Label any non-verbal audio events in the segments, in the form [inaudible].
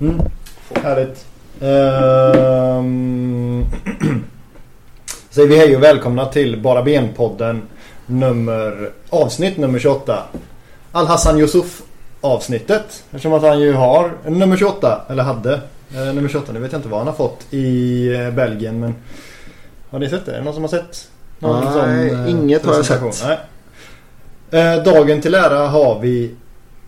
Mm. Härligt. Ehm, [clears throat] Säger vi hej och välkomna till Bara Ben-podden nummer, avsnitt nummer 28. Al-Hassan Yusuf avsnittet. Eftersom att han ju har nummer 28, eller hade eh, nummer 28. Nu vet jag inte vad han har fått i eh, Belgien men har ni sett det? Är det någon som har sett? Någon Nej, sån, eh, inget har jag sett. Nej. Eh, dagen till ära har vi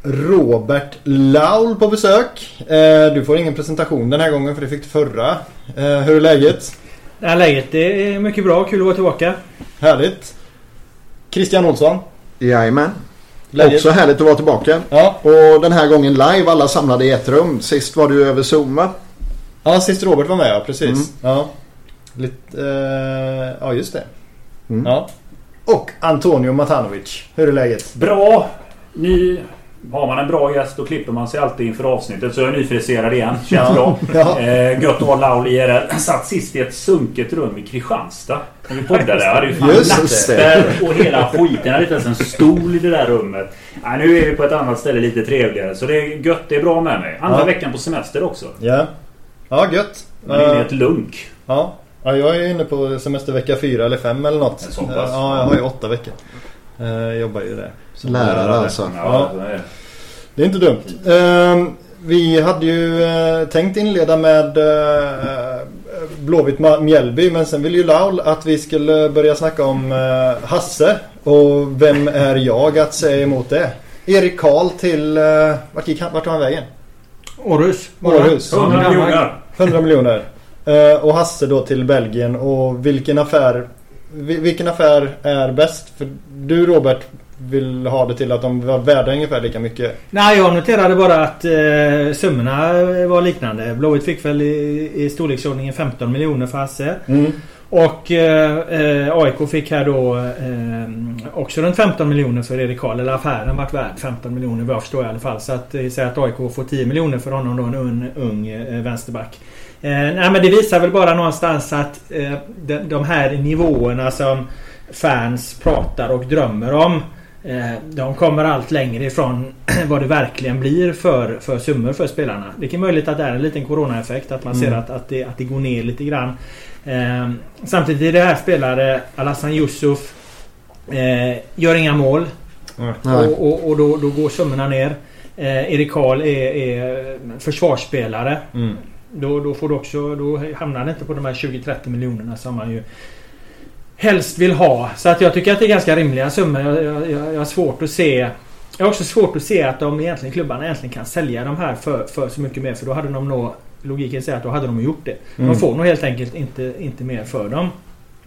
Robert Laul på besök. Eh, du får ingen presentation den här gången för det fick du förra. Eh, hur är läget? Det här läget det är mycket bra. Kul att vara tillbaka. Härligt. Christian Olsson. Jajamän. Läget? Också härligt att vara tillbaka. Ja. Och den här gången live, alla samlade i ett rum. Sist var du över Zoom va? ja, sist Robert var med ja, precis. Mm. Ja. Lite, eh, ja, just det. Mm. Ja. Och Antonio Matanovic. Hur är läget? Bra! Ny... Har man en bra gäst då klipper man sig alltid inför avsnittet. Så jag är nyfriserad igen. Känns bra. [laughs] Ja. Eh, gött att ha Laul IRL. Satt sist i ett sunket rum i Kristianstad. När vi poddade. Jag hade ju fan nattsperr och hela skiten. Jag hade inte ens en stol i det där rummet. Nej, nu är vi på ett annat ställe lite trevligare. Så det är gött. Det är bra med mig. Andra Ja. veckan på semester också. Ja. Ja, gött. Man är inne i Eh, ett lunk. ja. ja, jag är inne på semestervecka fyra eller fem eller något. Så pass. Eh, Ja, jag har ju åtta veckor. Eh, Jag jobbar ju där. Som Lärare alltså. Ja, det är- Det är inte dumt. Ehm, vi hade ju eh, tänkt inleda med uh, Blåvitt Mjällby men sen ville ju Laul att vi skulle börja snacka om eh, Hasse. Och vem är jag att säga emot det? Erik Karl till... Uh, vart, gick han, vart tog han vägen? Århus. Århus. 100 miljoner. 100 miljoner. Eh, och Hasse då till Belgien. Och vilken affär... vi- Vilken affär är bäst? För du Robert vill ha det till att de var värda ungefär lika mycket. Nej, jag noterade bara att eh, summorna var liknande. Blåvitt fick väl i, i storleksordningen 15 miljoner för Hasse. Mm. Och eh, eh, AIK fick här då eh, också runt 15 miljoner för Erik Karl. Eller affären vart värd 15 miljoner vad jag förstår i alla fall. Så att eh, säga att AIK får 10 miljoner för honom då en ung, ung eh, vänsterback. Eh, nej men det visar väl bara någonstans att de, de här nivåerna som fans pratar och drömmer om. Eh, de kommer allt längre ifrån [clears throat] vad det verkligen blir för, för summor för spelarna. Det är möjligt att det är en liten coronaeffekt. Att man Mm. ser att, att, det, att det går ner lite grann. Eh, samtidigt är det här spelare, Alassan Yusuf, eh, gör inga mål. Nej. Och, och, och då, då går summorna ner. Eh, Erik Karl är, är försvarsspelare. Mm. Då, då, får du också, då hamnar det inte på de här 20-30 miljonerna som man ju helst vill ha. Så att jag tycker att det är ganska rimliga summor. Jag, jag, jag, jag har svårt att se jag har också svårt att se att de egentligen, klubbarna egentligen kan sälja de här för, för så mycket mer. För då hade de nog... Logiken säger att då hade de gjort det. Mm. De får nog helt enkelt inte, inte mer för dem.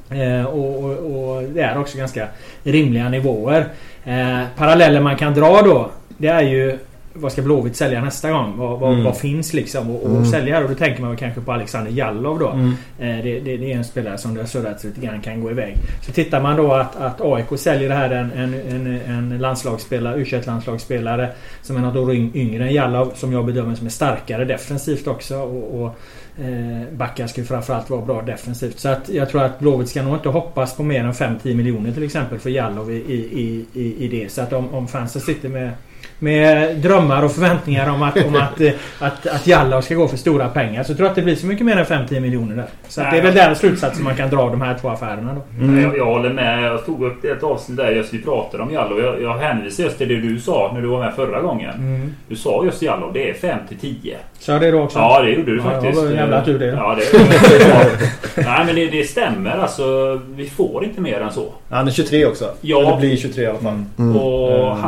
Eh, och, och, och det är också ganska rimliga nivåer. Eh, paralleller man kan dra då. Det är ju vad ska Blåvitt sälja nästa gång? Vad, vad, Mm. vad finns liksom att Mm. mm. sälja? Och då tänker man kanske på Alexander Jallov då. Mm. Eh, det, det, det är en spelare som det har surrats lite grann kan gå iväg. Så tittar man då att, att AIK säljer det här en, en, en, en landslagsspelare, u landslagsspelare som är något år yng- yngre än Jallov som jag bedömer som är starkare defensivt också. Och, och eh, backar ska ju framförallt vara bra defensivt. Så att jag tror att Blåvitt ska nog inte hoppas på mer än 5-10 miljoner till exempel för Jallov i, i, i, i det. Så att om, om fansen sitter med med drömmar och förväntningar om att, om att, eh, att, att Jallow ska gå för stora pengar. Så tror jag att det blir så mycket mer än 5-10 miljoner där. Så att det är väl den slutsatsen man kan dra av de här två affärerna då. Mm. Jag, jag håller med. Jag tog upp ett avsnitt där just vi pratade om Jallow. Jag, jag hänvisar just till det du sa när du var med förra gången. Mm. Du sa just Jallow. Det är 5 till 10. Så det då också? Ja, det gjorde du Ja, faktiskt. det var jävla tur det. Ja, det är [laughs] Nej, men det, det stämmer. Alltså, vi får inte mer än så. Han är 23 också. Ja. Eller blir 23 i alla fall. Mm. Och Mm.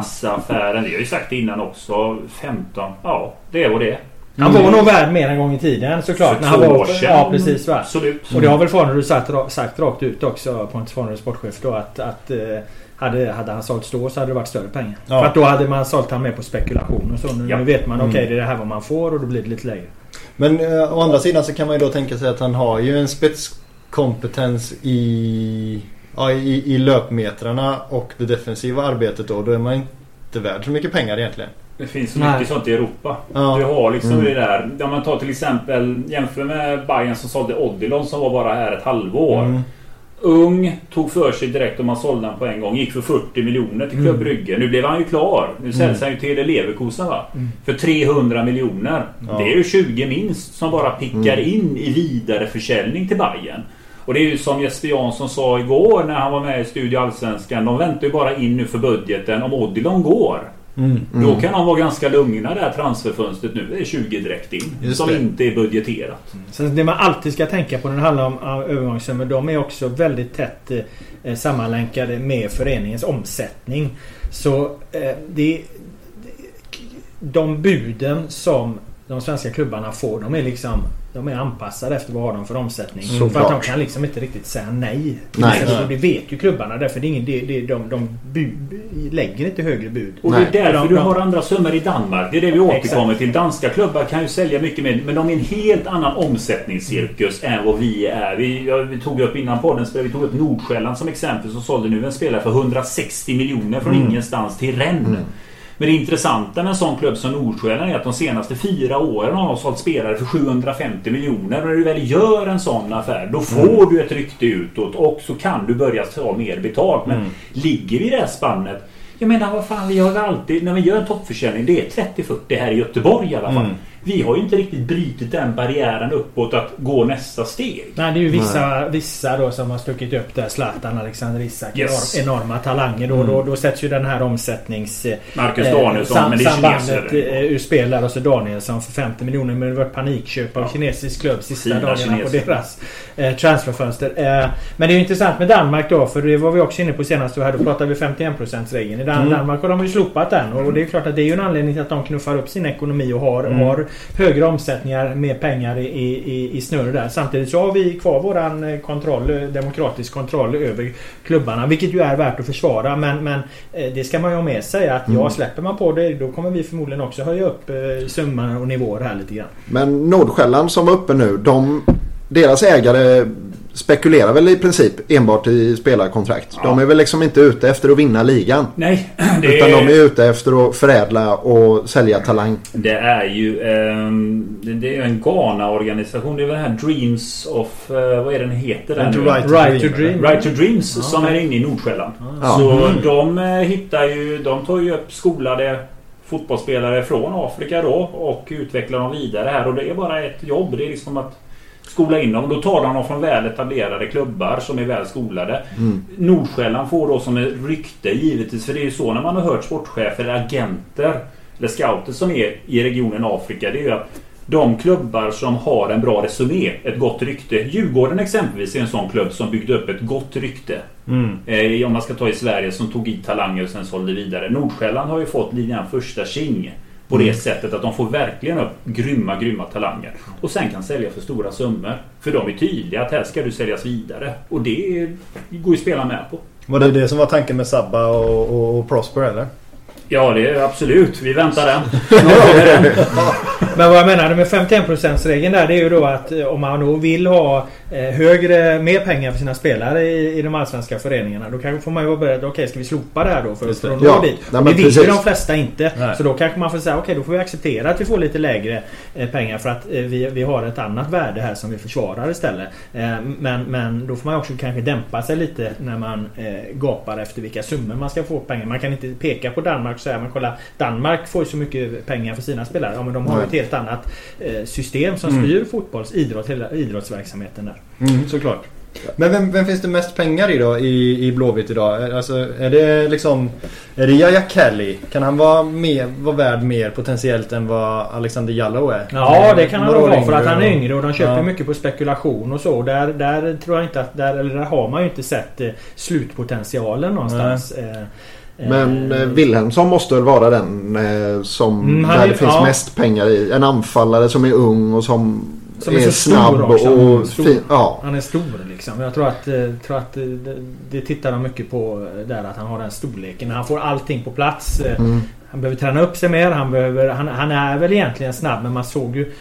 Ju sagt innan också. 15. Ja, det är vad det är. Han var nog värd mer en gång i tiden såklart. För när han två var, år sedan. Ja precis va. Absolut. Och det har väl Farnerud sagt, sagt rakt ut också Pontus Farnerud sportchef då att, att eh, hade, hade han sålt då så hade det varit större pengar. Ja. För att då hade man sålt han med på spekulation och så. Nu, Ja. nu vet man okej Mm. det är det här vad man får och då blir det lite lägre. Men eh, å andra sidan så kan man ju då tänka sig att han har ju en spetskompetens i, ja, i, i löpmetrarna och det defensiva arbetet då. Då är man inte värd så mycket pengar egentligen. Det finns så Nej. mycket sånt i Europa. Ja. Du har liksom Mm. det där. Om man tar till exempel jämför med Bayern som sålde Odilon som var bara här ett halvår. Mm. Ung, tog för sig direkt och man sålde han på en gång. Gick för 40 miljoner till Club Brygge. Nu blev han ju klar. Nu säljs han ju till Leverkusen va? För 300 miljoner. Ja. Det är ju 20 minst som bara pickar in i vidareförsäljning till Bayern. Och det är ju som Jesper Jansson sa igår när han var med i Studio Allsvenskan. De väntar ju bara in nu för budgeten. Om Odilon går. Mm. Då kan de vara ganska lugna det här transferfönstret nu. Det är 20 direkt in. Just som det. inte är budgeterat. Så det man alltid ska tänka på när det handlar om ja, övergångssummor. De är också väldigt tätt eh, sammanlänkade med föreningens omsättning. Så eh, det, de buden som de svenska klubbarna får de är liksom de är anpassade efter vad har de för omsättning. Såklart. För att de kan liksom inte riktigt säga nej. Nej. Och det vet ju klubbarna därför det är ingen, det, det, de, de bu, lägger inte högre bud. Och Nej. det är därför De- du de- har andra summor i Danmark. Det är det vi återkommer Exakt. till. Danska klubbar kan ju sälja mycket mer. Men de är en helt annan omsättningscirkus än vad vi är. Vi, ja, vi tog upp innan podden, vi tog upp Nordsjälland som exempel. Så sålde nu en spelare för 160 miljoner från Mm. ingenstans till Rennes. Men det intressanta med en sån klubb som Nordsjälland är att de senaste fyra åren har de sålt spelare för 750 miljoner. Och när du väl gör en sån affär då får Mm. du ett rykte utåt och så kan du börja ta mer betalt. Men Mm. ligger vi i det här spannet jag menar vad fan, vi har alltid, när vi gör en toppförsäljning, det är 30-40 här i Göteborg i alla fall. Mm. Vi har ju inte riktigt brutit den barriären uppåt att gå nästa steg. Nej, det är ju vissa, vissa då som har stuckit upp där. Zlatan, Alexander Isak. Yes. Enorma talanger. Då, då, då sätts ju den här omsättnings... eh, Marcus eh, Danielsson, sam- men det är sambandet eh, ur spel där och så Danielsson för 50 miljoner. Men det var ett panikköp av Ja. kinesisk klubb sista Fina dagarna på kineser. deras eh, transferfönster. Eh, men det är ju intressant med Danmark då. För det var vi också inne på senast. Här, då pratade vi 51%-regeln. I Dan- Mm. Danmark har de ju slopat den. Och det är klart att det är ju en anledning till att de knuffar upp sin ekonomi och har, Mm. har högre omsättningar, mer pengar i, i, i snurr där. Samtidigt så har vi kvar våran eh, kontroll, eh, demokratisk kontroll över klubbarna. Vilket ju är värt att försvara. Men, men eh, det ska man ju ha med sig att ja, släpper man på det då kommer vi förmodligen också höja upp summan och nivåer här lite grann. Men Nordsjälland som var uppe nu, de, deras ägare spekulerar väl i princip enbart i spelarkontrakt. Ja. De är väl liksom inte ute efter att vinna ligan. Nej, [clears throat] det Utan de är, är ute efter att förädla och sälja talang. det är ju ehm, det- är ju en Ghana-organisation. Det är väl den här Dreams of... eh, vad är den heter? Den? Right to Right to Dream. Right to Dreams Ja. som är inne i Nordsjälland. Ja. Så Mm. de eh, hittar ju... De tar ju upp skolade fotbollsspelare från Afrika då och utvecklar dem vidare här. Och det är bara ett jobb. Det är liksom att skola in dem. Då tar de dem från väl etablerade klubbar som är väl skolade. Mm. Nordsjälland får då som ett rykte givetvis. För det är ju så när man har hört sportchefer, agenter eller scouter som är i regionen Afrika. Det är ju att de klubbar som har en bra resumé, ett gott rykte. Djurgården exempelvis är en sån klubb som byggde upp ett gott rykte. Mm. Eh, om man ska ta i Sverige som tog i talanger och sen sålde vidare. Nordsjälland har ju fått lite första tjing. På det sättet att de får verkligen upp grymma, grymma talanger. Och sen kan sälja för stora summor. För de är tydliga att här ska du säljas vidare. Och det går ju spela med på. Var det det som var tanken med Sabba och, och, och Prosper eller? Ja, det är absolut. Vi väntar den. [laughs] Men vad jag menade med 51%-regeln där det är ju då att eh, om man då vill ha högre, mer pengar för sina spelare i, i de allsvenska föreningarna. Då kanske får man ju vara beredd. Okej, ska vi slopa det här då för, för att nå Ja, dit? nej, det vill ju de flesta inte. Nej. Så då kanske man får säga okej, då får vi acceptera att vi får lite lägre eh, pengar för att eh, vi, vi har ett annat värde här som vi försvarar istället. Eh, men, men då får man också kanske dämpa sig lite när man eh, gapar efter vilka summor man ska få pengar. Man kan inte peka på Danmark och säga men kolla Danmark får ju så mycket pengar för sina spelare. Ja men de har ju Nej. ett helt annat eh, system som Mm. styr fotbolls, idrott, hela idrottsverksamheten där. Mm, såklart. Men vem, vem finns det mest pengar i då i, i Blåvitt idag? Alltså, är det liksom... Är det Yahya Kelly? Kan han vara, mer, vara värd mer potentiellt än vad Alexander Jallow är? Ja det kan han nog vara för att han är yngre och de köper Ja. mycket på spekulation och så. Där, där tror jag inte att... Där, eller där har man ju inte sett eh, slutpotentialen någonstans. Eh, eh, Men eh, Wilhelmsson måste väl vara den eh, som Mm, där är- det finns ja. mest pengar i. En anfallare som är ung och som, Som är är, så stor snabb också. och Stor. fin. Ja. Han är stor liksom. Jag tror att, eh, tror att eh, det, det tittar de mycket på eh, där att han har den storleken. Han får allting på plats. Mm. Han behöver träna upp sig mer. Han, behöver, han, han är väl egentligen snabb men man såg ju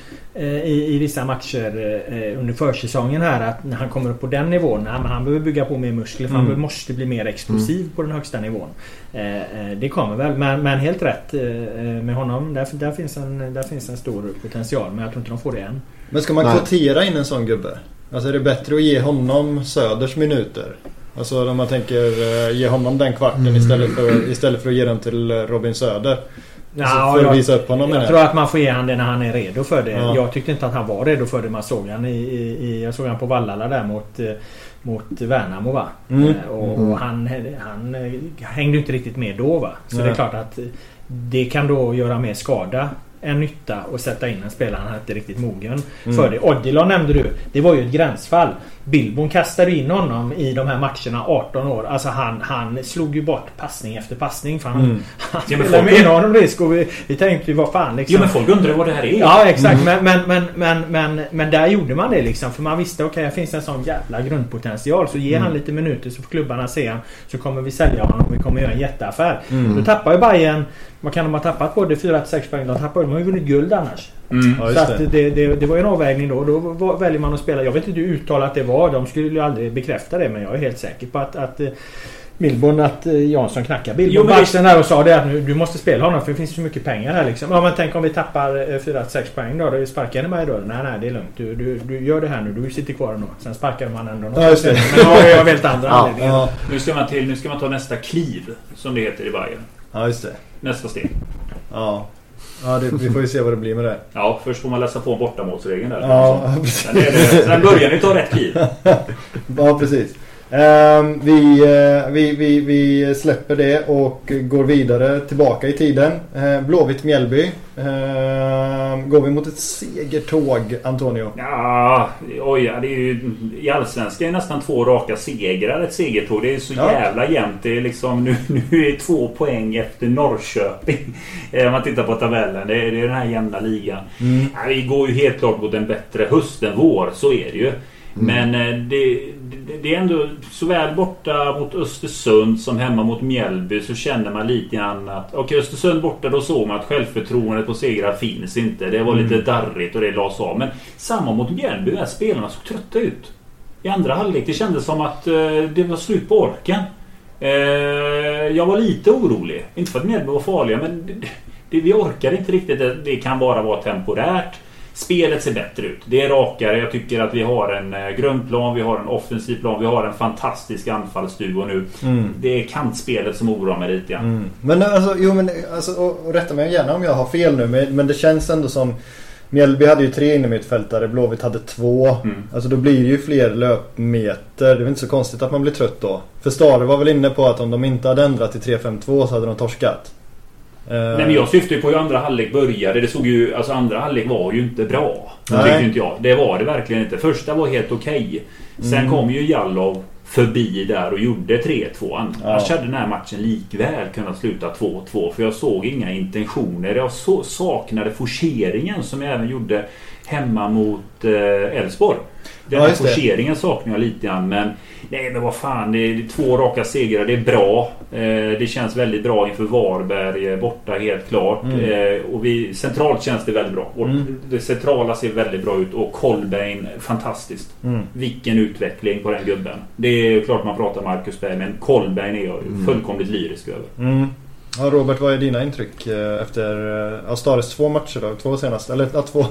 i, i vissa matcher eh, under försäsongen här att när han kommer upp på den nivån. Nej, men han behöver bygga på mer muskler för Mm. han måste bli mer explosiv på den högsta nivån. Eh, eh, det kommer väl men, men helt rätt eh, eh, med honom. Där, där, finns en, där finns en stor potential men jag tror inte de får det än. Men ska man Nej. kvotera in en sån gubbe? Alltså är det bättre att ge honom Söders minuter? Alltså när man tänker eh, ge honom den kvarten Mm. istället, för, istället för att ge den till eh, Robin Söder. Alltså Ja, för att jag- visa upp honom menar Jag tror att man får ge han det när han är redo för det. Ja. Jag tyckte inte att han var redo för det. Man såg han i, i, jag såg han på Vallala där mot, eh, mot Värnamo va. Mm. Eh, Och, Mm. och han, han eh, hängde inte riktigt med då va. Så Nej. det är klart att det kan då göra mer skada än nytta och sätta in en spelare han inte riktigt mogen Mm. för det. Odilon nämnde du. Det var ju ett gränsfall. Billborn kastade in honom i de här matcherna 18 år. Alltså han, han slog ju bort passning efter passning. För han, Mm. han Ja, men spelade folk- med enorm risk och vi, vi tänkte ju vad fan liksom. Jo men folk undrar vad det här är. Ja exakt men, men, men, men, men, men där gjorde man det liksom. För man visste okej okay, här finns en sån jävla grundpotential. Så ge han lite minuter så får klubbarna se han. Så kommer vi sälja honom vi kommer göra en jätteaffär. Mm. Då tappar ju Bayern Vad kan de ha tappat? Både 4-6 poäng. De tappar De har ju vunnit guld annars. Mm. Så att det. det, det, det var ju en avvägning då. Då var- väljer man att spela. Jag vet inte hur uttalat det var. De skulle ju aldrig bekräfta det. Men jag är helt säker på att, att eh, Milborn, att eh, Jansson knackade Jo, Billborn på axeln där och sa det att nu, du måste spela honom för det finns så mycket pengar här liksom. Ja men tänk om vi tappar eh, 4-6 poäng då. Då sparkar ni mig då? Nej nej det är lugnt. Du, du, du gör det här nu. Du sitter kvar ändå. Sen sparkar man ändå. Ja, just det. Men av av helt andra [laughs] Ja, anledningar. Ja, Nu ska man till, nu ska man ta nästa kliv. Som det heter i Bayern. ja just det. Nästa steg. Ja, ja det, vi får ju se vad det blir med det. Ja, först får man läsa på bortamålsregeln där. Ja, Sen, är det, sen börjar ni ta rätt kliv. [laughs] ja precis. Ehm, vi, eh, vi, vi, vi släpper det och går vidare tillbaka i tiden. Uh, Blåvitt-Mjällby. Ehm, går vi mot ett segertåg, Antonio? Ja, oj, det är ju, I Allsvenskan är det nästan två raka segrar ett segertåg. Det är så Ja. jävla jämnt. Det är liksom, nu, nu är det två poäng efter Norrköping. [laughs] Eh, Om man tittar på tabellen. Det är, det är den här jämna ligan. Mm. Ja, vi går ju helt klart mot en bättre höst än vår. Så är det ju. Men eh, det, det, är ändå såväl borta mot Östersund som hemma mot Mjällby så känner man lite grann att okej Östersund borta då såg man att självförtroendet på segrar finns inte. Det var lite darrigt och det lades av. Men samma mot Mjällby, där spelarna såg trötta ut. I andra halvlek. Det kändes som att eh, det var slut på orken. Eh, jag var lite orolig. Inte för att Mjällby var farliga men det, det, vi orkar inte riktigt. Det, det kan bara vara temporärt. Spelet ser bättre ut. Det är rakare. Jag tycker att vi har en eh, grundplan, vi har en offensiv plan, vi har en fantastisk anfallsduo nu. Mm. Det är kantspelet som oroar mig lite grann. Mm. Men alltså, jo men alltså, och, och rätta mig gärna om jag har fel nu men, men det känns ändå som Mjällby hade ju tre innermittfältare, Blåvitt hade två. Mm. Alltså då blir det ju fler löpmeter. Det är väl inte så konstigt att man blir trött då. För Stare var väl inne på att om de inte hade ändrat till 3-5-2 så hade de torskat. Eh, Nej men jag syftar ju på hur andra halvlek började. Det såg ju, alltså andra halvlek var ju inte bra. Det Nej. tyckte inte jag. Det var det verkligen inte. Första var helt okej. Sen Mm. kom ju Jallov förbi där och gjorde 3-2. Annars Ja. hade den här matchen likväl kunnat sluta 2-2. För jag såg inga intentioner. Jag så, saknade forceringen som jag även gjorde hemma mot eh, Elfsborg. Den Ja, här forceringen saknar jag lite grann. Men nej men vad fan. Det är, två raka segrar. Det är bra. Eh, det känns väldigt bra inför Varberg eh, borta helt klart. Mm. Och vi, centralt känns det väldigt bra. Vårt, Mm. Det centrala ser väldigt bra ut. Och Kolbein fantastiskt. Mm. Vilken utveckling på den gubben. Det är klart man pratar Marcus Berg men Kolbein är jag ju fullkomligt lyrisk över. Ja, Robert, vad är dina intryck eh, efter eh, ja, Stares två matcher då? Två senast, eller ja, två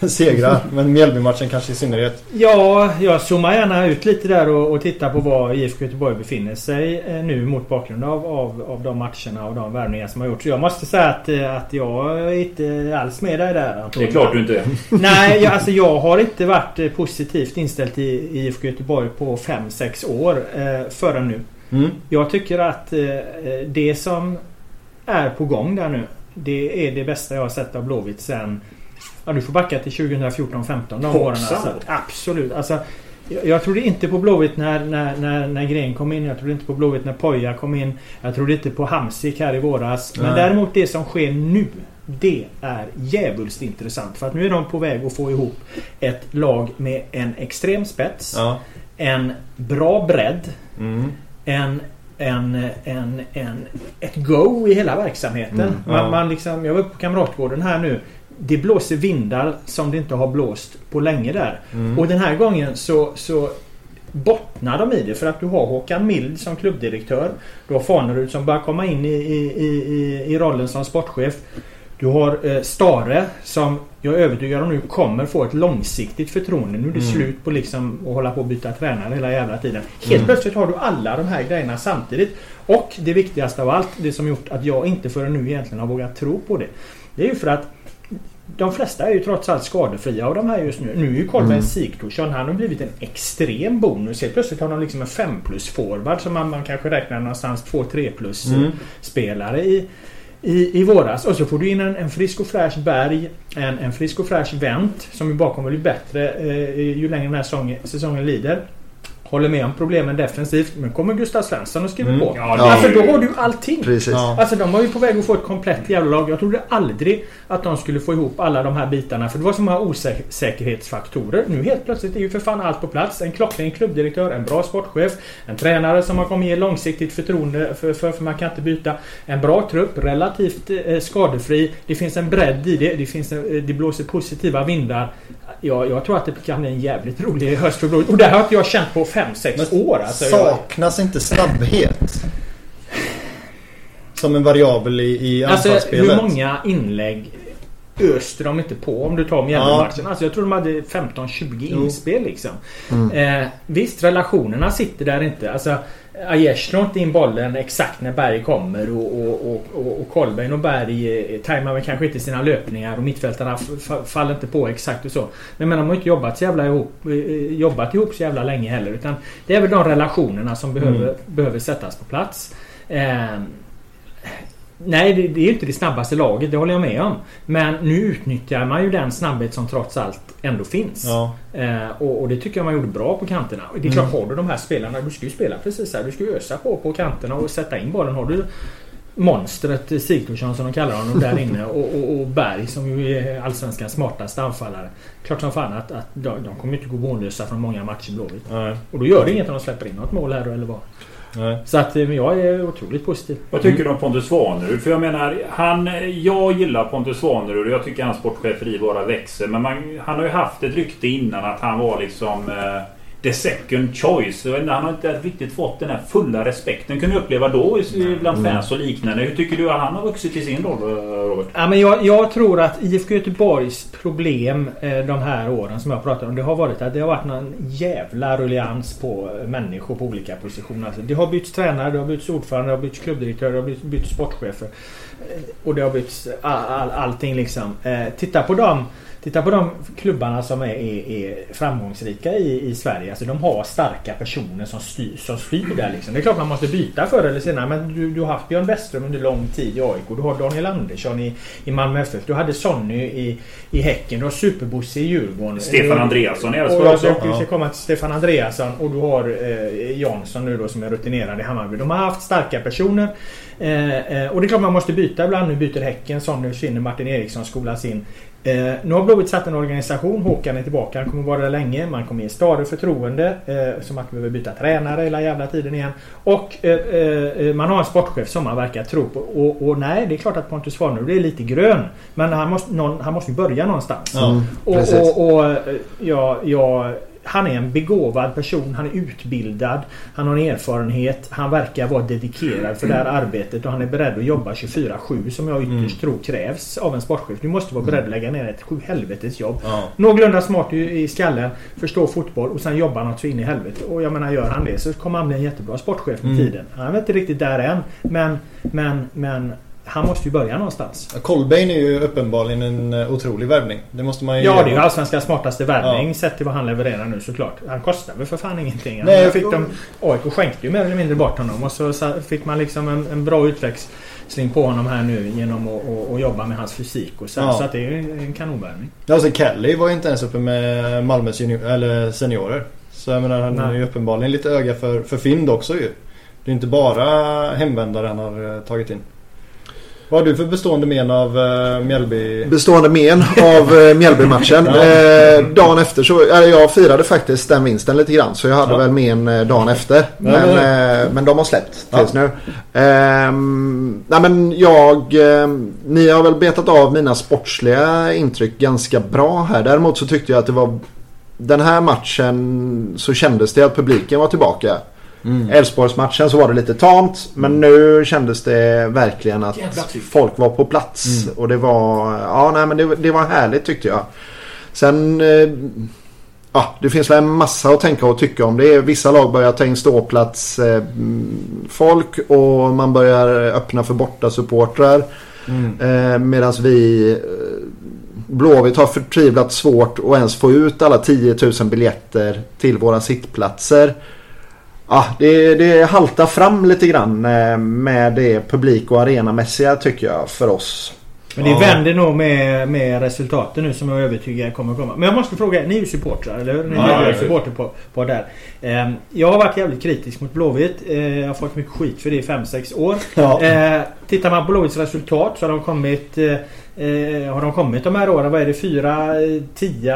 [laughs] segrar. Men Mjällby-matchen kanske i synnerhet. Ja, jag zoomar gärna ut lite där och, och tittar på var IFK Göteborg befinner sig eh, nu mot bakgrund av, av, av de matcherna och de värvningar som har gjorts. Jag måste säga att, att jag är inte alls med dig där Det Antonio. är klart du inte är. [laughs] Nej, jag, alltså jag har inte varit positivt inställd till IFK Göteborg på 5-6 år eh, förrän nu. Mm. Jag tycker att eh, det som är på gång där nu Det är det bästa jag har sett av Blåvitt sen Ja du får backa till 2014-15 de åren alltså. Absolut. Alltså, jag, jag trodde inte på Blåvitt när, när, när, när Gren kom in. Jag trodde inte på Blåvitt när Poja kom in. Jag trodde inte på Hamsik här i våras. Men Nej. däremot det som sker nu. Det är djävulskt intressant. För att nu är de på väg att få ihop ett lag med en extrem spets. Ja. En bra bredd Mm. en, en, en, en, ett go i hela verksamheten. Mm, ja. man, man liksom, jag var uppe på Kamratgården här nu. Det blåser vindar som det inte har blåst på länge där. Mm. Och den här gången så, så bottnar de i det för att du har Håkan Mild som klubbdirektör. Du har Fanerud som börjar komma in i, i, i, i- i rollen som sportchef. Du har eh, Stare som jag är övertygad om nu kommer få ett långsiktigt förtroende. Nu är det Mm. slut på liksom att hålla på och byta tränare hela jävla tiden. Helt Mm. plötsligt har du alla de här grejerna samtidigt. Och det viktigaste av allt, det som gjort att jag inte förrän nu egentligen har vågat tro på det. Det är ju för att de flesta är ju trots allt skadefria av de här just nu. Nu är ju Kolbeinn Mm. Sigthorsson, han har blivit en extrem bonus. Helt plötsligt har de liksom en 5 plus forward som man, man kanske räknar någonstans 2-3 plus Mm. spelare i, i, i våras. Och så får du in en, en frisk och fräsch Berg, en, en frisk och fräsch vänt som ju bara kommer bli bättre eh, ju längre den här säsongen, säsongen lider. Håller med om problemen defensivt. Men kommer Gustav Svensson och skriver Mm. på. Ja, Alltså då har du allting. Precis. Ja. Alltså de var ju på väg att få ett komplett jävla lag. Jag trodde aldrig att de skulle få ihop alla de här bitarna. För det var så många osäkerhetsfaktorer. Nu helt plötsligt är ju för fan allt på plats. En klockren klubbdirektör, en bra sportchef, en tränare som har kommit ge långsiktigt förtroende för, för, för man kan inte byta. En bra trupp, relativt eh, skadefri. Det finns en bredd i det. Det, finns en, eh, det blåser positiva vindar. Jag, jag tror att det kan bli en jävligt rolig höst för Blåvitt. Och det här har jag känt på 5-6 år. Alltså, jag, Saknas inte snabbhet? Som en variabel i, i Alltså hur många inlägg öste de inte på om du tar Mjällbymatchen? Alltså jag tror de hade 15-20 Jo. inspel liksom. Mm. Eh, visst, relationerna sitter där inte. Alltså Aiesh slår inte in bollen exakt när Berg kommer och, och, och, och, Kolbeinn och Berg eh, tajmar väl kanske inte sina löpningar och mittfältarna faller inte på exakt och så. Men, men de har inte jobbat så jävla ihop, eh, jobbat ihop så jävla länge heller. Utan det är väl de relationerna som behöver, Mm. behöver sättas på plats. Eh, Nej, det, det är ju inte det snabbaste laget, det håller jag med om. Men nu utnyttjar man ju den snabbhet som trots allt ändå finns. Ja. Eh, och, och det tycker jag man gjorde bra på kanterna. Det är Mm. klart, har du de här spelarna, du ska ju spela precis här. Du ska ju ösa på på kanterna och sätta in bollen. Har du monstret Sigthorsson som de kallar honom där inne och, och, och Berg som ju är allsvenskans smartaste anfallare. Klart som fan att, att de, de kommer inte gå mållösa från många matcher Blåvitt. Och då gör det inget om de släpper in något mål här eller vad. Nej. Så att eh, men jag är otroligt positiv. Vad tycker du om Pontus Svanerud? För jag menar, han, jag gillar Pontus Svanerud och jag tycker hans sportcheferi bara växer. Men man, han har ju haft ett rykte innan att han var liksom eh, the second choice. Han har inte riktigt fått den här fulla respekten. Kunde jag uppleva då i- bland fans och liknande. Hur tycker du att han har vuxit i sin roll, eh, Robert? Ja, men jag, jag tror att IFK Göteborgs problem eh, de här åren som jag pratar om. Det har varit att det har varit någon jävla rullians på eh, människor på olika positioner. Alltså, det har bytts tränare, det har bytts ordförande, det har bytts klubbdirektör, det har bytts, bytts sportchefer. Och det har bytts all, all, allting liksom. Eh, titta på dem. Titta på de klubbarna som är, är, är framgångsrika i, i Sverige. Alltså de har starka personer som styr, som styr där liksom. Det är klart man måste byta förr eller senare. Men du, du har haft Björn Westström under lång tid i AIK. Du har Daniel Andersson i, i Malmö FF. Du hade Sonny i, i Häcken. Du har Superbosse i Djurgården. Stefan Du- Andreasson i Elfsborg jag också. vi ska komma till Stefan Andreasson och du har eh, Jansson nu då som är rutinerad i Hammarby. De har haft starka personer. Eh, eh, och det är klart man måste byta ibland. Nu byter Häcken, Sonny försvinner, Martin Eriksson skolas in. Eh, nu har Blåvitt satt en organisation. Håkan är tillbaka. Han kommer vara där länge. Man kommer ge Stare förtroende. Eh, som att man behöver byta tränare hela jävla tiden igen. Och eh, eh, man har en sportchef som man verkar tro på. Och, och nej, det är klart att Pontus Svanerud är lite grön. Men han måste, någon, han måste ju börja någonstans. Mm, Och, och, och ja, ja, han är en begåvad person. Han är utbildad. Han har en erfarenhet. Han verkar vara dedikerad för det här arbetet och han är beredd att jobba 24-7 som jag ytterst Mm. tror krävs av en sportchef. Du måste vara beredd att lägga ner ett sju helvetes jobb. Ja. Någorlunda smart i, skallen, förstå fotboll och sen jobba något så in i helvete. Och jag menar gör han det så kommer han bli en jättebra sportchef med Mm. tiden. Han är inte riktigt där än. Men, men, men han måste ju börja någonstans. Kolbeinn är ju uppenbarligen en eh, otrolig värvning. Det måste man ju Ja, det är ju allsvenskans smartaste värvning Ja. sett till vad han levererar nu såklart. Han kostar väl för fan ingenting. Han Nej, fick de, AIK skänkte ju mer eller mindre bort honom och så fick man liksom en, en bra utväxling på honom här nu genom att att- att jobba med hans fysik och så. Ja. Så att det är ju en kanonvärvning. Ja, alltså Kelly var ju inte ens uppe med Malmös junior, eller seniorer. Så jag menar han är Nej. ju uppenbarligen lite öga för, för Finn också ju. Det är inte bara hemvändare han har eh, tagit in. Vad har du för bestående men av uh, Mjällby? Bestående men av eh, Mjällby-matchen. Ja. Eh, dagen efter så, eller jag firade faktiskt den vinsten lite grann. Så jag hade Ja. väl men eh, dagen efter. Men, men- eh, men de har släppt Ja. tills nu. Ehm, nej men jag, ni har väl betat av mina sportsliga intryck ganska bra här. Däremot så tyckte jag att det var den här matchen så kändes det att publiken var tillbaka. Mm. Elfsborgsmatchen så var det lite tamt men nu kändes det verkligen att folk var på plats. Mm. Och det var, ja, nej, men det, det var härligt tyckte jag. Sen, eh, ja, det finns väl en massa att tänka och tycka om. Det är, vissa lag börjar ta in ståplats eh, mm, folk och man börjar öppna för borta supportrar. Mm. Eh, Medan vi eh, Blåvitt har förtvivlat svårt att ens få ut alla 10 000 biljetter till våra sittplatser. Ja, det, det haltar fram lite grann eh, med det publik och arenamässiga tycker jag för oss. Men det Ja. vänder nog med, med resultaten nu som jag är övertygad kommer komma. Men jag måste fråga, ni är ju supportrar, eller hur? Ni Ja, är ja. supporter på, på där. Ehm, Jag har varit jävligt kritisk mot Blåvitt. Eh, Jag har fått mycket skit för det i 5-6 år. Ja. Eh, tittar man på Blåvitts resultat så har de kommit eh, eh, Har de kommit de här åren? Vad är det? 4, 10,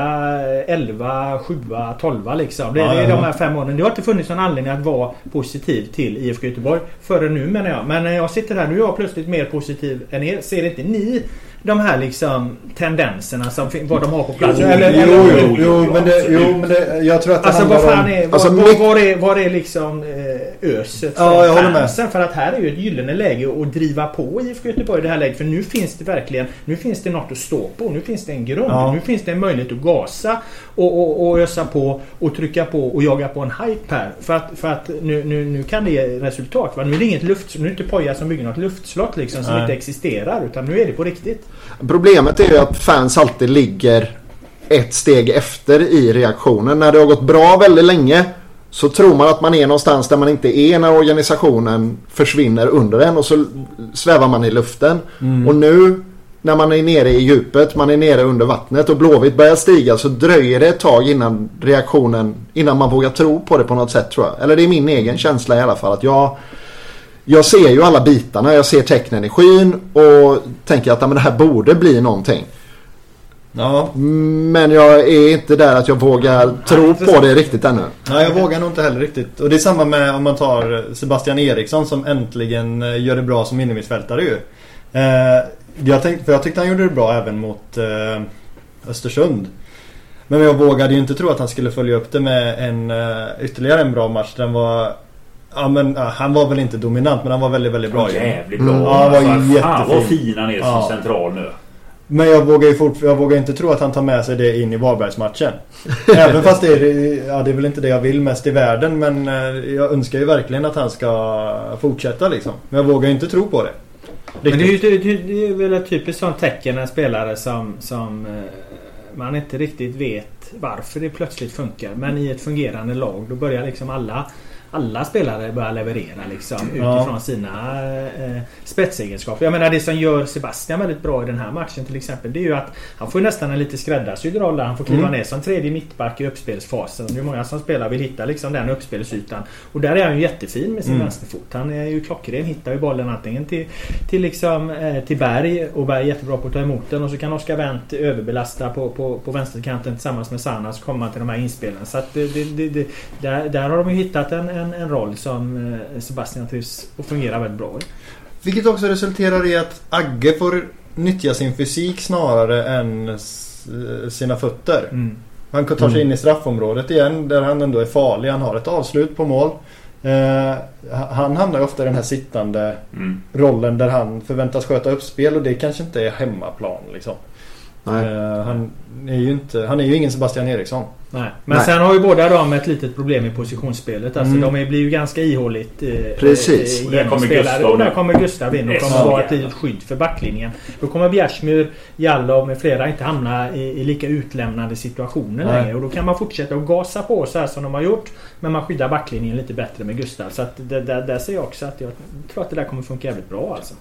11, 7, 12 liksom. Det, Ja, är ja, de ja. här fem åren. Det har inte funnits någon anledning att vara positiv till IFK Göteborg. Före nu menar jag. Men när jag sitter här nu är jag plötsligt mer positiv än er. Ser inte ni de här liksom tendenserna som vad de har på plats? Jo, Eller- Jo, eller- jo, jo, men det, jo, men det, jag tror att det Alltså vad handlar fan om... är, Alltså, var, var, är, var är liksom eh, öset Ja, jag håller med. För att här är ju ett gyllene läge att driva på IFK Göteborg i det här läget. För nu finns det verkligen Nu finns det något att stå på. Nu finns det en grund. Ja. Nu finns det en möjlighet att gasa och, och, och ösa på och trycka på och jaga på en hype här. För att, för att nu, nu, nu kan det ge resultat. Va? Nu är det inget luft... Nu är det inte Poja som bygger något luftslott liksom som Nej. inte existerar. Utan nu är det på riktigt. Problemet är ju att fans alltid ligger ett steg efter i reaktionen. När det har gått bra väldigt länge så tror man att man är någonstans där man inte är när organisationen försvinner under en och så svävar man i luften. Mm. Och nu när man är nere i djupet, man är nere under vattnet och Blåvitt börjar stiga så dröjer det ett tag innan reaktionen, innan man vågar tro på det på något sätt tror jag. Eller det är min egen känsla i alla fall att jag jag ser ju alla bitarna, jag ser tecknen i skyn och tänker att men det här borde bli någonting. Ja, Men jag är inte där att jag vågar tro på det riktigt ännu. nej, jag vågar nog inte heller riktigt. Och det är samma med om man tar Sebastian Eriksson som äntligen eh, gör det bra som innermittfältare ju. Eh, jag tänkte, för jag tyckte han gjorde det bra även mot eh, Östersund. Men jag vågade ju inte tro att han skulle följa upp det med en ytterligare en bra match. Den var... Ja men han var väl inte dominant men han var väldigt, väldigt bra. Jävligt bra. Mm. Ja, han var Alltså, Fan vad jättefin. fin han är Ja. som central nu. Men jag vågar ju fort, jag vågar inte tro att han tar med sig det in i Varbergsmatchen. [laughs] Även fast det är, ja, det är väl inte det jag vill mest i världen men eh, jag önskar ju verkligen att han ska fortsätta liksom. Men jag vågar inte tro på det. Men det är, ju, Riktigt. det, det det är väl ett typiskt sånt tecken en spelare som, som eh, man inte riktigt vet varför det plötsligt funkar. Men i ett fungerande lag då börjar liksom alla alla spelare börja leverera liksom Ja. utifrån sina eh, spetsegenskaper. Jag menar det som gör Sebastian väldigt bra i den här matchen till exempel. Det är ju att han får nästan en lite skräddarsydd roll där. Han får kliva Mm. ner som tredje mittback i uppspelsfasen. Det är många som spelar vill hitta liksom den uppspelsytan. Och där är han ju jättefin med sin Mm. vänsterfot. Han är ju klockren. Hittar ju bollen antingen till, till, liksom, eh, till Berg och Berg är jättebra på att ta emot den. Och så kan Oskar Wendt överbelasta på, på, på vänsterkanten tillsammans med kommer man till de här inspelen. Så att det, det, det, där, där har de ju hittat en, en, en roll som eh, Sebastian trivs och fungerar väldigt bra i. Vilket också resulterar i att Agge får nyttja sin fysik snarare än eh, sina fötter. Mm. Han tar sig in i straffområdet igen där han ändå är farlig. Han har ett avslut på mål. Eh, han hamnar ju ofta i den här sittande Mm. rollen där han förväntas sköta upp spel och det kanske inte är hemmaplan liksom. Nej. Eh, han, är ju inte, han är ju ingen Sebastian Eriksson. Nej. Men Nej. sen har ju båda de ett litet problem i positionsspelet. Alltså Mm. de blir ju ganska ihåligt eh, Precis. eh, Och där kommer. Gustav Och där nu. kommer Gustav in och kommer vara ett litet skydd för backlinjen. Då kommer Bjärsmyr, Jallow med flera inte hamna i, i lika utlämnande situationer Nej. längre. Och då kan man fortsätta att gasa på så här som de har gjort. Men man skyddar backlinjen lite bättre med Gustav. Så att det, där, där ser jag också att jag tror att det där kommer funka jävligt bra alltså.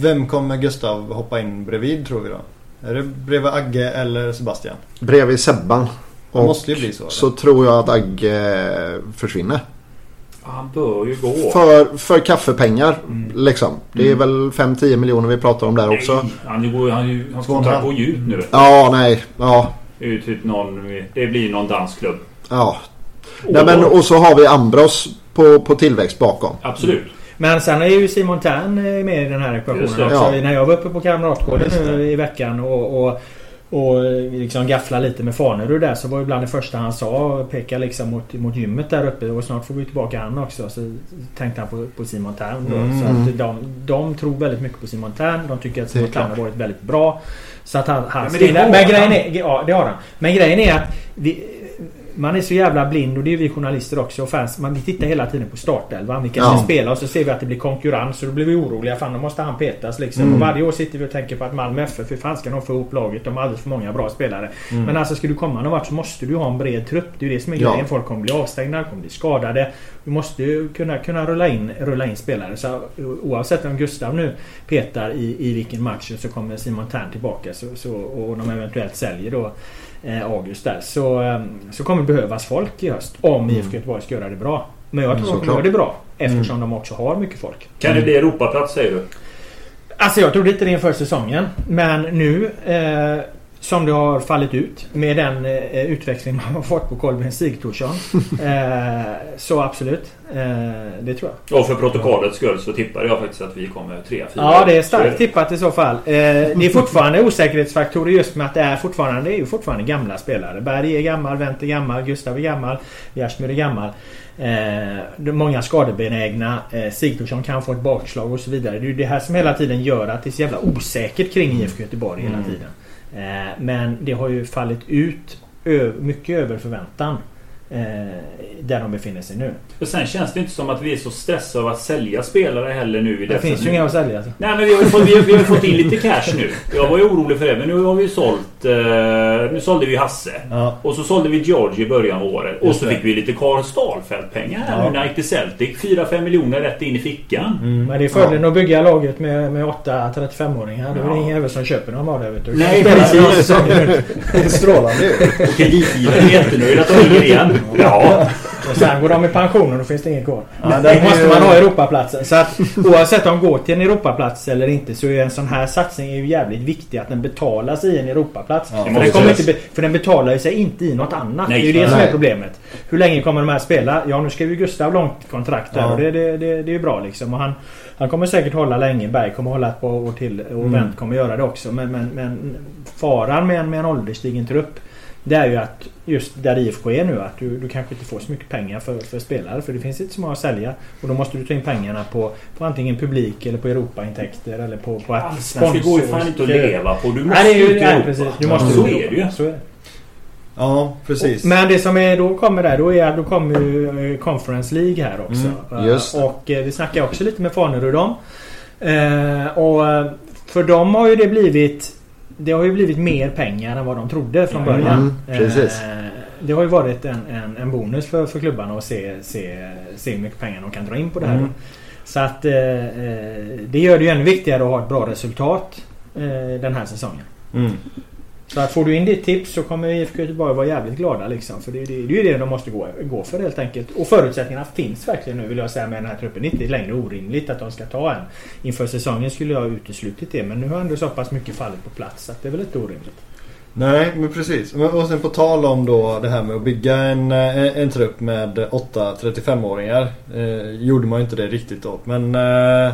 Vem kommer Gustav hoppa in bredvid tror vi då? Är det bredvid Agge eller Sebastian? Bredvid Sebban. Det Och måste ju bli så. eller? så tror jag att Agge försvinner. Han bör ju gå. För, för kaffepengar Mm. liksom. Det är Mm. väl 5-10 miljoner vi pratar om där också. Nej, Han går han, hans och kontrakt går ju ut nu. Ja, nej. Ja. Det är ju typ någon, det blir någon dansklubb. ja. Nej, men, och så har vi Ambros på, på tillväxt bakom. Absolut. Men sen är ju Simon Tern eh, med i den här ekvationen också. ja. När jag var uppe på Kamratgården nu i veckan och, och, och liksom gaffla lite med Fanerud där så var ju bland det första han sa peka liksom mot, mot gymmet där uppe och snart får vi tillbaka han också. Så tänkte han på, på Simon Tern då. Mm. Så att de, de tror väldigt mycket på Simon Tern. De tycker att Simon Tern har varit väldigt bra. Så att han... han Ja, men det men grejen är, ja det har han. Men grejen är att vi, man är så jävla blind och det är vi journalister också och fans. Man, vi tittar hela tiden på startelvan. Vilka Ja. som spelar och så ser vi att det blir konkurrens och då blir vi oroliga. Fan då måste han petas liksom. Mm. Och varje år sitter vi och tänker på att Malmö FF, hur fan ska de få ihop laget? De har alldeles för många bra spelare. Mm. Men alltså ska du komma någon vart så måste du ha en bred trupp. Det är ju det som är Ja. grejen. Folk kommer bli avstängda, kommer bli skadade. Du måste ju kunna, kunna rulla, in, rulla in spelare. Så oavsett om Gustav nu petar i, i vilken match så kommer Simon Tern tillbaka så, så, och de eventuellt säljer då eh, August där. Så, eh, så kommer det behövas folk i höst. Om Mm. IFK Göteborg ska göra det bra. Men jag tror de kommer Såklart. göra det bra. Eftersom de också har mycket folk. Kan det bli Europaplats säger du? Alltså jag trodde inte det inför säsongen. Men nu eh, som det har fallit ut med den eh, utväxling man har fått på Kolben Sigthorsson. [laughs] eh, så absolut. Eh, det tror jag. Och för protokollets skull så tippar jag faktiskt att vi kommer 3-4. Ja det är Så starkt tippat i så fall. Eh, det är fortfarande osäkerhetsfaktorer just med att det är fortfarande, det är ju fortfarande gamla spelare. Berg är gammal, Wendt är gammal, Gustav är gammal, Jasmir är gammal. Eh, många skadebenägna. Eh, Sigthorsson kan få ett bakslag och så vidare. Det är ju det här som hela tiden gör att det är så jävla osäkert kring IFK Göteborg hela Mm. tiden. Eh, men det har ju fallit ut mycket över förväntan. Eh, där de befinner sig nu. Och sen känns det inte som att vi är så stressade av att sälja spelare heller nu i Det finns ju inga att sälja. Alltså. Nej men vi har fått, vi har, vi har fått in lite cash nu. Jag var ju orolig för det men nu har vi ju sålt... Eh, nu sålde vi Hasse. Ja. Och så sålde vi George i början av året. Och så det. fick vi lite Karl Stahlfeldt-pengar här Ja. nu när han gick till Celtic. 4-5 miljoner rätt in i fickan. Mm. Men det är fördelen att bygga laget med, med 8 35-åringar. Det är Ja. ingen jävel som köper dem av det vet du. Nej, precis. Det [laughs] strålande. [laughs] Och kreditgivaren är jättenöjd att de ligger igen. Ja. Och sen går de i pension och då finns det inget kvar. Ja, Då måste ju- man ha Europaplatsen. Så att [laughs] oavsett om de går till en Europaplats eller inte så är en sån här satsning är ju jävligt viktig att den betalas i en Europaplats. Ja, för, den kommer inte be, för den betalar ju sig inte i något annat. Nej, det är ju det som är problemet. Hur länge kommer de här spela? Ja nu ska ju Gustav långt kontrakt där Ja. och det, det, det, det är ju bra liksom. Och han, han kommer säkert hålla länge. Berg kommer hålla ett par år till och Mm. Wendt kommer göra det också. Men, men, men faran med en, med en ålderstigen trupp det är ju att just där IFK är nu att du, du kanske inte får så mycket pengar för, för spelare för det finns inte så många att sälja. Och då måste du ta in pengarna på, på antingen publik eller på Europaintäkter eller på, på att Allsvenskan går ju fan inte att leva på. Du måste Nej, det är ut ju, i Europa. precis. Du måste så är det ju. Så är det. Ja, precis. Men det som är, då kommer där, då, är, då kommer ju eh, Conference League här också. Mm, just Eh, det. Och eh, vi snackar också lite med Fanerud om. Och för dem har ju det blivit Det har ju blivit mer pengar än vad de trodde från Mm, början. precis. Eh, Det har ju varit en, en, en bonus för, för klubbarna att se, se, se hur mycket pengar de kan dra in på det här. Mm. Så att eh, eh, det gör det ju ännu viktigare att ha ett bra resultat eh, den här säsongen. Mm. Så att får du in ditt tips så kommer IFK Göteborg vara jävligt glada liksom. För det, det, det är ju det de måste gå, gå för helt enkelt. Och förutsättningarna finns verkligen nu vill jag säga med den här truppen. Det är inte längre orimligt att de ska ta en. Inför säsongen skulle jag ha uteslutit det. Men nu har ändå så pass mycket fallit på plats. Så att det är väl inte orimligt. Nej, men precis. Men- Och sen på tal om då det här med att bygga en, eh, en, en trupp med 8 35-åringar. Eh, gjorde man ju inte det riktigt då. Men eh,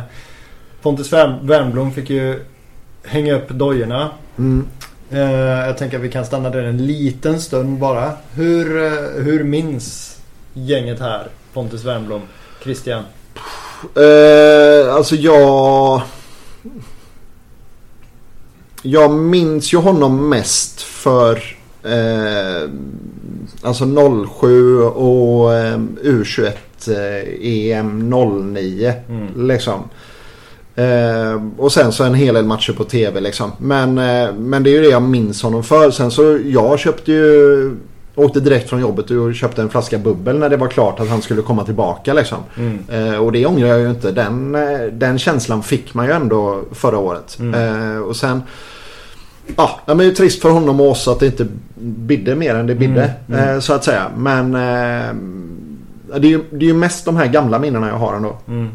Pontus Wern- Wernbloom fick ju hänga upp dojorna. Mm. Eh, jag tänker att vi kan stanna där en liten stund bara. Hur, eh, hur minns gänget här Pontus Wernbloom? Christian? Eh, alltså jag... Jag minns ju honom mest för eh, alltså 07 och eh, U21 eh, EM 09 Mm. liksom. Eh, och sen så en hel del matcher på TV liksom. Men, eh, men det är ju det jag minns honom för. Sen så jag köpte ju Åkte direkt från jobbet och köpte en flaska bubbel när det var klart att han skulle komma tillbaka liksom. Mm. Eh, och det ångrar jag ju inte. Den, eh, den känslan fick man ju ändå förra året. Mm. Eh, och sen... Ja, men det är ju trist för honom och oss att det inte bidde mer än det bidde. Mm, mm. Eh, så att säga. Men... Det, är ju, det är ju mest de här gamla minnena jag har ändå. Mm.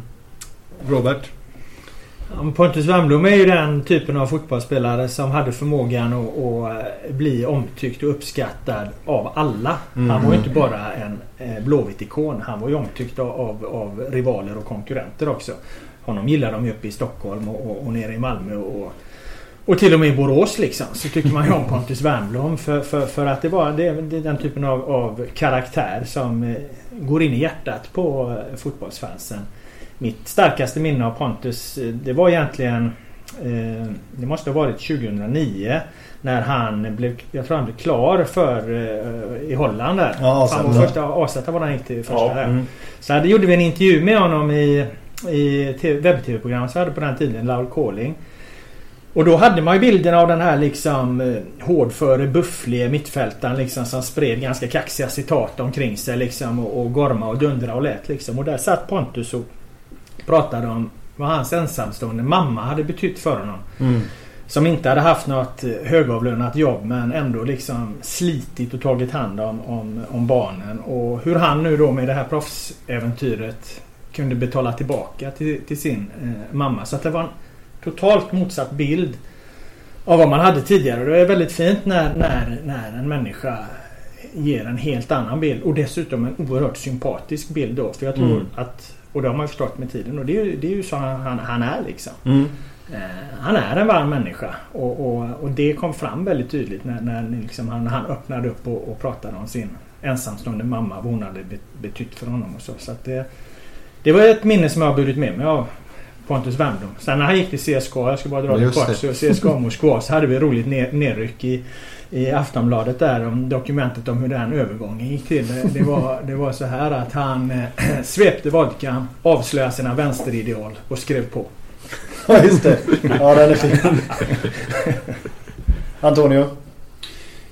Robert? Pontus Wernbloom är ju den typen av fotbollsspelare som hade förmågan att, att bli omtyckt och uppskattad av alla. Mm. Han var ju inte bara en eh, Blåvitt-ikon. Han var ju omtyckt av, av, rivaler och konkurrenter också. Honom gillade de ju uppe i Stockholm och, och, och nere i Malmö och, och till och med i Borås liksom så tycker man ju om Pontus Wernbloom för, för, för att det var det, det den typen av, av karaktär som eh, går in i hjärtat på eh, fotbollsfansen. Mitt starkaste minne av Pontus eh, det var egentligen eh, Det måste ha varit 2009 när han blev, jag tror han blev klar för eh, i Holland där. Ja, han var första AZ var han gick till första Ja, där. Mm. Så hade, gjorde vi en intervju med honom i, i TV webb-tv-program som vi hade på den tiden, Loud Calling. Och då hade man ju bilden av den här liksom hårdföre, bufflige mittfältaren liksom som spred ganska kaxiga citat omkring sig liksom och, och gorma och dundra och lät liksom. Och där satt Pontus och pratade om vad hans ensamstående mamma hade betytt för honom. Mm. Som inte hade haft något eh, högavlönat jobb men ändå liksom slitit och tagit hand om, om, om barnen. Och hur han nu då med det här proffsäventyret kunde betala tillbaka till, till sin eh, mamma. Så att det var en totalt motsatt bild av vad man hade tidigare. Och det är väldigt fint när, när, när en människa ger en helt annan bild och dessutom en oerhört sympatisk bild då. För jag tror Mm. att, och det har man ju förstått med tiden, och det är ju, det är ju så han, han, han är liksom. Mm. Eh, han är en varm människa och, och, och det kom fram väldigt tydligt när, när liksom han, han öppnade upp och, och pratade om sin ensamstående mamma, vad hon hade be- betytt för honom och så. så att det, det var ett minne som jag har burit med mig av Pontus Wernbloom. Sen när han gick till CSKA, jag ska bara dra det kort, så CSKA [laughs] Moskva så hade vi roligt ner, nerryck i, i Aftonbladet där om dokumentet om hur den övergången gick till. Det, det, var, det var så här att han eh, [clears throat] svepte vodkan, avslöjade sina vänsterideal och skrev på. Ja, just det. Ja, den är fin. [laughs] Antonio?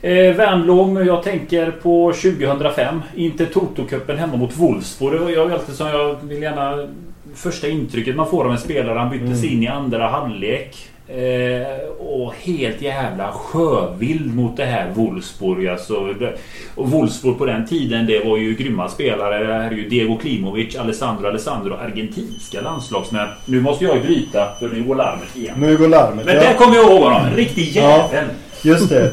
Eh, Wernbloom, jag tänker på 2005. Inte Toto-cupen hemma mot Wolfsburg. Det var jag alltid som jag vill gärna... Första intrycket man får av en spelare. Han byttes Mm. in i andra halvlek. Eh, och helt jävla sjövild mot det här Wolfsburg. Alltså, och Wolfsburg på den tiden det var ju grymma spelare. Det här är ju Diego Klimovic, Alessandro Alessandro, argentinska landslagsmän. Nu måste jag ju bryta för nu går larmet igen. Nu går larmet. Men ja. där kommer jag ihåg honom. En riktig Ja. jävel. Just det.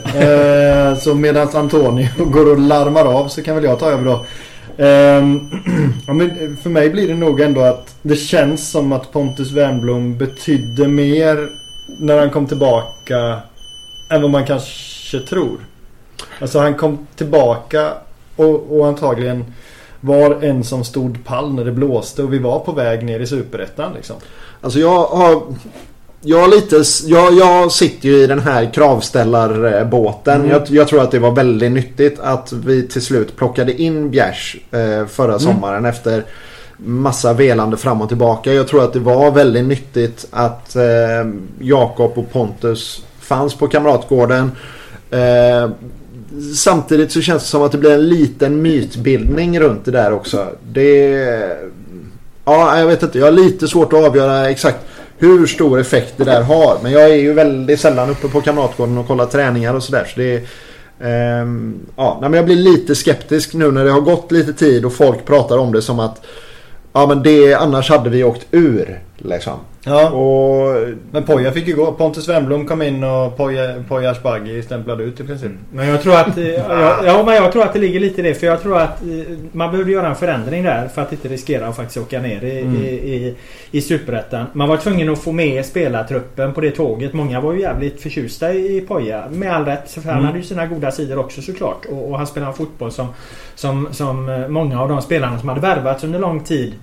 Eh, så medan Antonio [laughs] går och larmar av så kan väl jag ta över då. Ehm, [clears throat] ja, men eh, för mig blir det nog ändå att det känns som att Pontus Wernbloom betydde mer när han kom tillbaka än vad man kanske tror. Alltså han kom tillbaka och, och antagligen var en som stod pall när det blåste och vi var på väg ner i Superettan liksom. Alltså jag har... Jag, lite, jag, jag sitter ju i den här kravställarbåten. Mm. Jag, jag tror att det var väldigt nyttigt att vi till slut plockade in Bjärs eh, förra sommaren efter massa velande fram och tillbaka. Jag tror att det var väldigt nyttigt att eh, Jakob och Pontus fanns på Kamratgården. Eh, samtidigt så känns det som att det blir en liten mytbildning runt det där också. Det... Ja, jag vet inte. Jag har lite svårt att avgöra exakt hur stor effekt det där har. Men jag är ju väldigt sällan uppe på Kamratgården och kollar träningar och sådär. Så det är, ehm, ja, men jag blir lite skeptisk nu när det har gått lite tid och folk pratar om det som att Ja men det, annars hade vi åkt ur liksom. Ja. Och Men Poja fick ju gå. Pontus Wernbloom kom in och Poja, Poja Asbaghi stämplade ut i princip. Men jag tror att... eh, Ja, ja, men jag tror att det ligger lite i det. För jag tror att eh, man behövde göra en förändring där för att inte riskera att faktiskt åka ner i, Mm. i, i, i Superettan. Man var tvungen att få med spelartruppen på det tåget. Många var ju jävligt förtjusta i Poja. Med all rätt. För han Mm. hade ju sina goda sidor också såklart. Och, och han spelade fotboll som, som, som eh, många av de spelarna som hade värvats under lång tid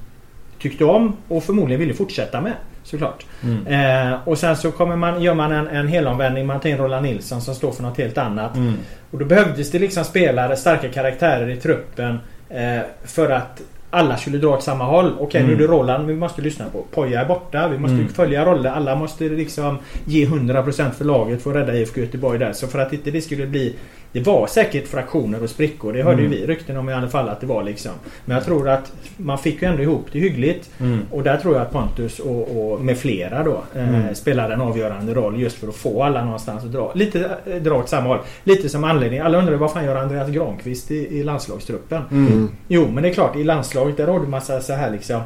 tyckte om och förmodligen ville fortsätta med. Såklart. Mm. Eh, och sen så kommer man, gör man en, en helomvändning. Man tar in Roland Nilsson som står för något helt annat. Mm. Och då behövdes det liksom spelare, starka karaktärer i truppen eh, för att alla skulle dra åt samma håll. Okej nu är det Roland vi måste lyssna på. Poja är borta. Vi måste Mm. följa roller. Alla måste liksom ge 100% för laget för att rädda IFK Göteborg där. Så för att inte det skulle bli... Det var säkert fraktioner och sprickor. Det hörde Mm. ju vi rykten om i alla fall att det var liksom. Men jag tror att man fick ju ändå ihop det hyggligt. Mm. Och där tror jag att Pontus och, och med flera då eh, Mm. spelade en avgörande roll just för att få alla någonstans att dra. Lite eh, dra åt samma håll. Lite som anledning. Alla undrar vad fan gör Andreas Granqvist i, i landslagstruppen? Mm. Jo men det är klart i landslaget där har du massa så här liksom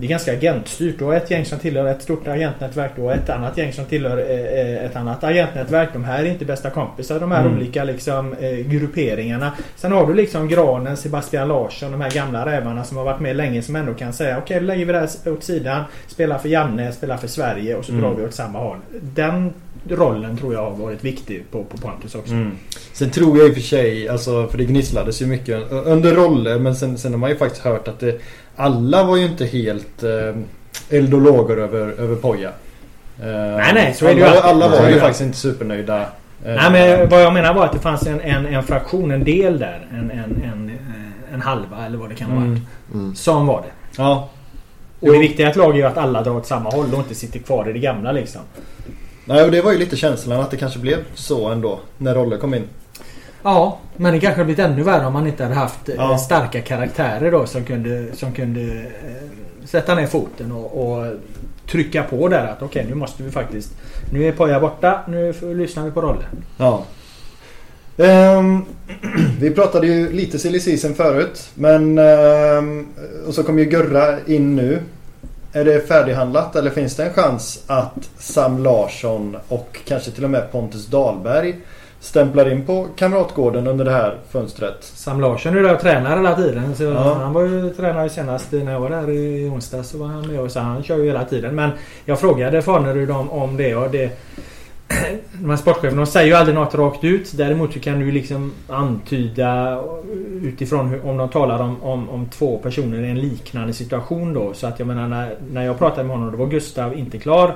det är ganska agentstyrt. Du har ett gäng som tillhör ett stort agentnätverk. Du har ett annat gäng som tillhör eh, eh, ett annat agentnätverk. De här är inte bästa kompisar de här Mm. olika liksom, eh, grupperingarna. Sen har du liksom Granen, Sebastian Larsson, de här gamla rävarna som har varit med länge som ändå kan säga okej, då lägger vi det här åt sidan. Spelar för Janne, spelar för Sverige och så Mm. drar vi åt samma håll. Den rollen tror jag har varit viktig på, på Pontus också. Mm. Sen tror jag i och för sig, alltså, för det gnisslades ju mycket under roller men sen, sen har man ju faktiskt hört att det, alla var ju inte helt eh, eld och lågor över, över Poja. Eh, Nej, nej, så är det ju alla, var ju faktiskt inte supernöjda. Eh, Nej men vad jag menar var att det fanns en, en, en fraktion, en del där. En, en, en, eh, en halva eller vad det kan ha Mm. varit. Mm. Som var det. Ja. Och det viktiga i ett lag är ju att alla drar åt samma håll och inte sitter kvar i det gamla liksom. Nej, och det var ju lite känslan att det kanske blev så ändå när roller kom in. Ja, men det kanske hade blivit ännu värre om man inte hade haft eh, Ja. starka karaktärer då som kunde, som kunde eh, sätta ner foten och, och trycka på där att okej nu måste vi faktiskt... Nu är Poja borta, nu lyssnar vi på rollen. Ja. Ehm, [clears throat] vi pratade ju lite silly season förut. Men... ehm, och så kommer ju Gurra in nu. Är det färdighandlat eller finns det en chans att Sam Larsson och kanske till och med Pontus Dahlberg stämplar in på Kamratgården under det här fönstret? Sam Larsson är där och tränar hela tiden. Så Ja. Han var ju tränare senast när jag var där i onsdag. Så var han med och så han kör ju hela tiden. Men jag frågade Farnerud om, om det och det... [clears throat] De här sportcheferna de säger ju aldrig något rakt ut. Däremot så kan du ju liksom antyda utifrån hur, om de talar om, om, om två personer i en liknande situation då. Så att jag menar när, när jag pratade med honom då var Gustav inte klar.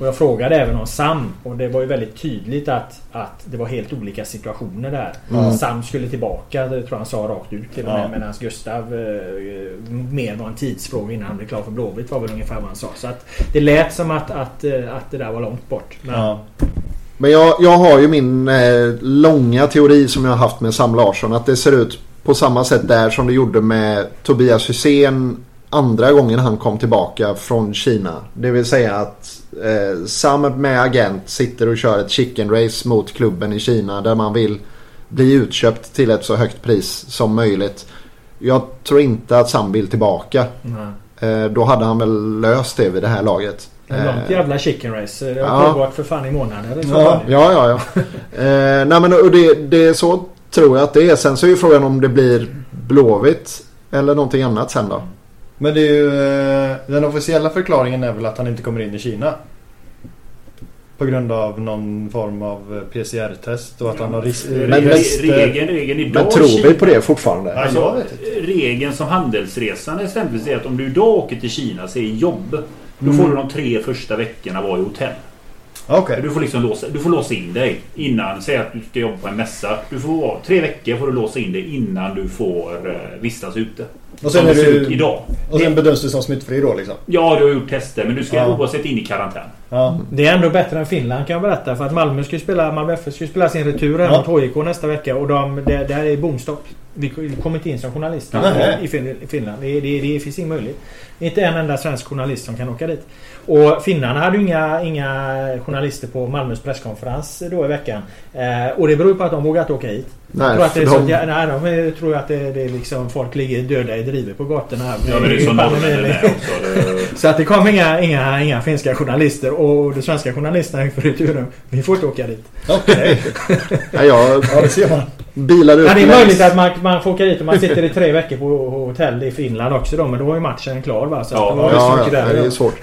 Och jag frågade även om Sam och det var ju väldigt tydligt att, att det var helt olika situationer där. Mm. Sam skulle tillbaka, det tror jag han sa rakt ut till och Ja. med. Medan Gustav eh, mer var en tidsfråga innan han blev klar för Blåvitt var väl ungefär vad han sa. Så att det lät som att, att, eh, att det där var långt bort. Men, Ja. Men jag, jag har ju min eh, långa teori som jag har haft med Sam Larsson. Att det ser ut på samma sätt där som det gjorde med Tobias Hysén andra gången han kom tillbaka från Kina. Det vill säga att eh, Sam med agent sitter och kör ett chicken race mot klubben i Kina där man vill bli utköpt till ett så högt pris som möjligt. Jag tror inte att Sam vill tillbaka. nej. Eh, då hade han väl löst det vid det här laget. Ett långt Eh, jävla chicken race. Det har Ja. pågått för fan i månader. Ja. Ja, ja, ja. eh, nej men och det, det är så tror jag att det är. Sen så är ju frågan om det blir Blåvitt eller någonting annat sen då. Men det är ju... eh, Den officiella förklaringen är väl att han inte kommer in i Kina. På grund av någon form av eh, PCR-test och att han har ris- Men- Re- men- regeln, regeln idag Men tror vi Kina- på det fortfarande? Alltså, regeln som handelsresande exempelvis är att om du idag åker till Kina så är jobb. Då Mm. får du de tre första veckorna vara i hotell. Okej. Du får liksom låsa, du får låsa in dig innan. Säg att du ska jobba på en mässa. Du får tre veckor får du låsa in dig innan du får eh, vistas ute. Och sen, det är ser ut du, idag. och sen bedöms du som smittfri då liksom? Ja, du har gjort tester men du ska Ja. oavsett in i karantän. Ja. Det är ändå bättre än Finland kan jag berätta. För att Malmö ska ju spela, Malmö FF ska spela sin retur här Ja. mot HIK nästa vecka. Och de, det, det här är bomstopp. Vi kommer inte in som journalister Nej. i Fin- i Finland. Det, det, det finns ingen möjlighet. Inte en enda svensk journalist som kan åka dit. Och finnarna hade ju inga, inga journalister på Malmös presskonferens då i veckan. Eh, och det beror på att de vågar inte åka hit. Nej, jag tror att det är för så, de- ja, nej, de tror att det, det är liksom folk ligger döda i drivor på gatorna. här. Ja, men det är som norrmännen är också. [laughs] Så att det kom inga, inga, inga finska journalister och de svenska journalisterna inför returen. Vi får inte åka dit. Okej. [laughs] Ja, jag Ja, det ser man. Bilade upp Ja, det är möjligt att man, man får åka dit och man sitter i tre veckor på hotell i Finland också då. Men då var ju matchen klar va? Så Ja, det var ju så Ja, ja, där. det är [laughs] svårt.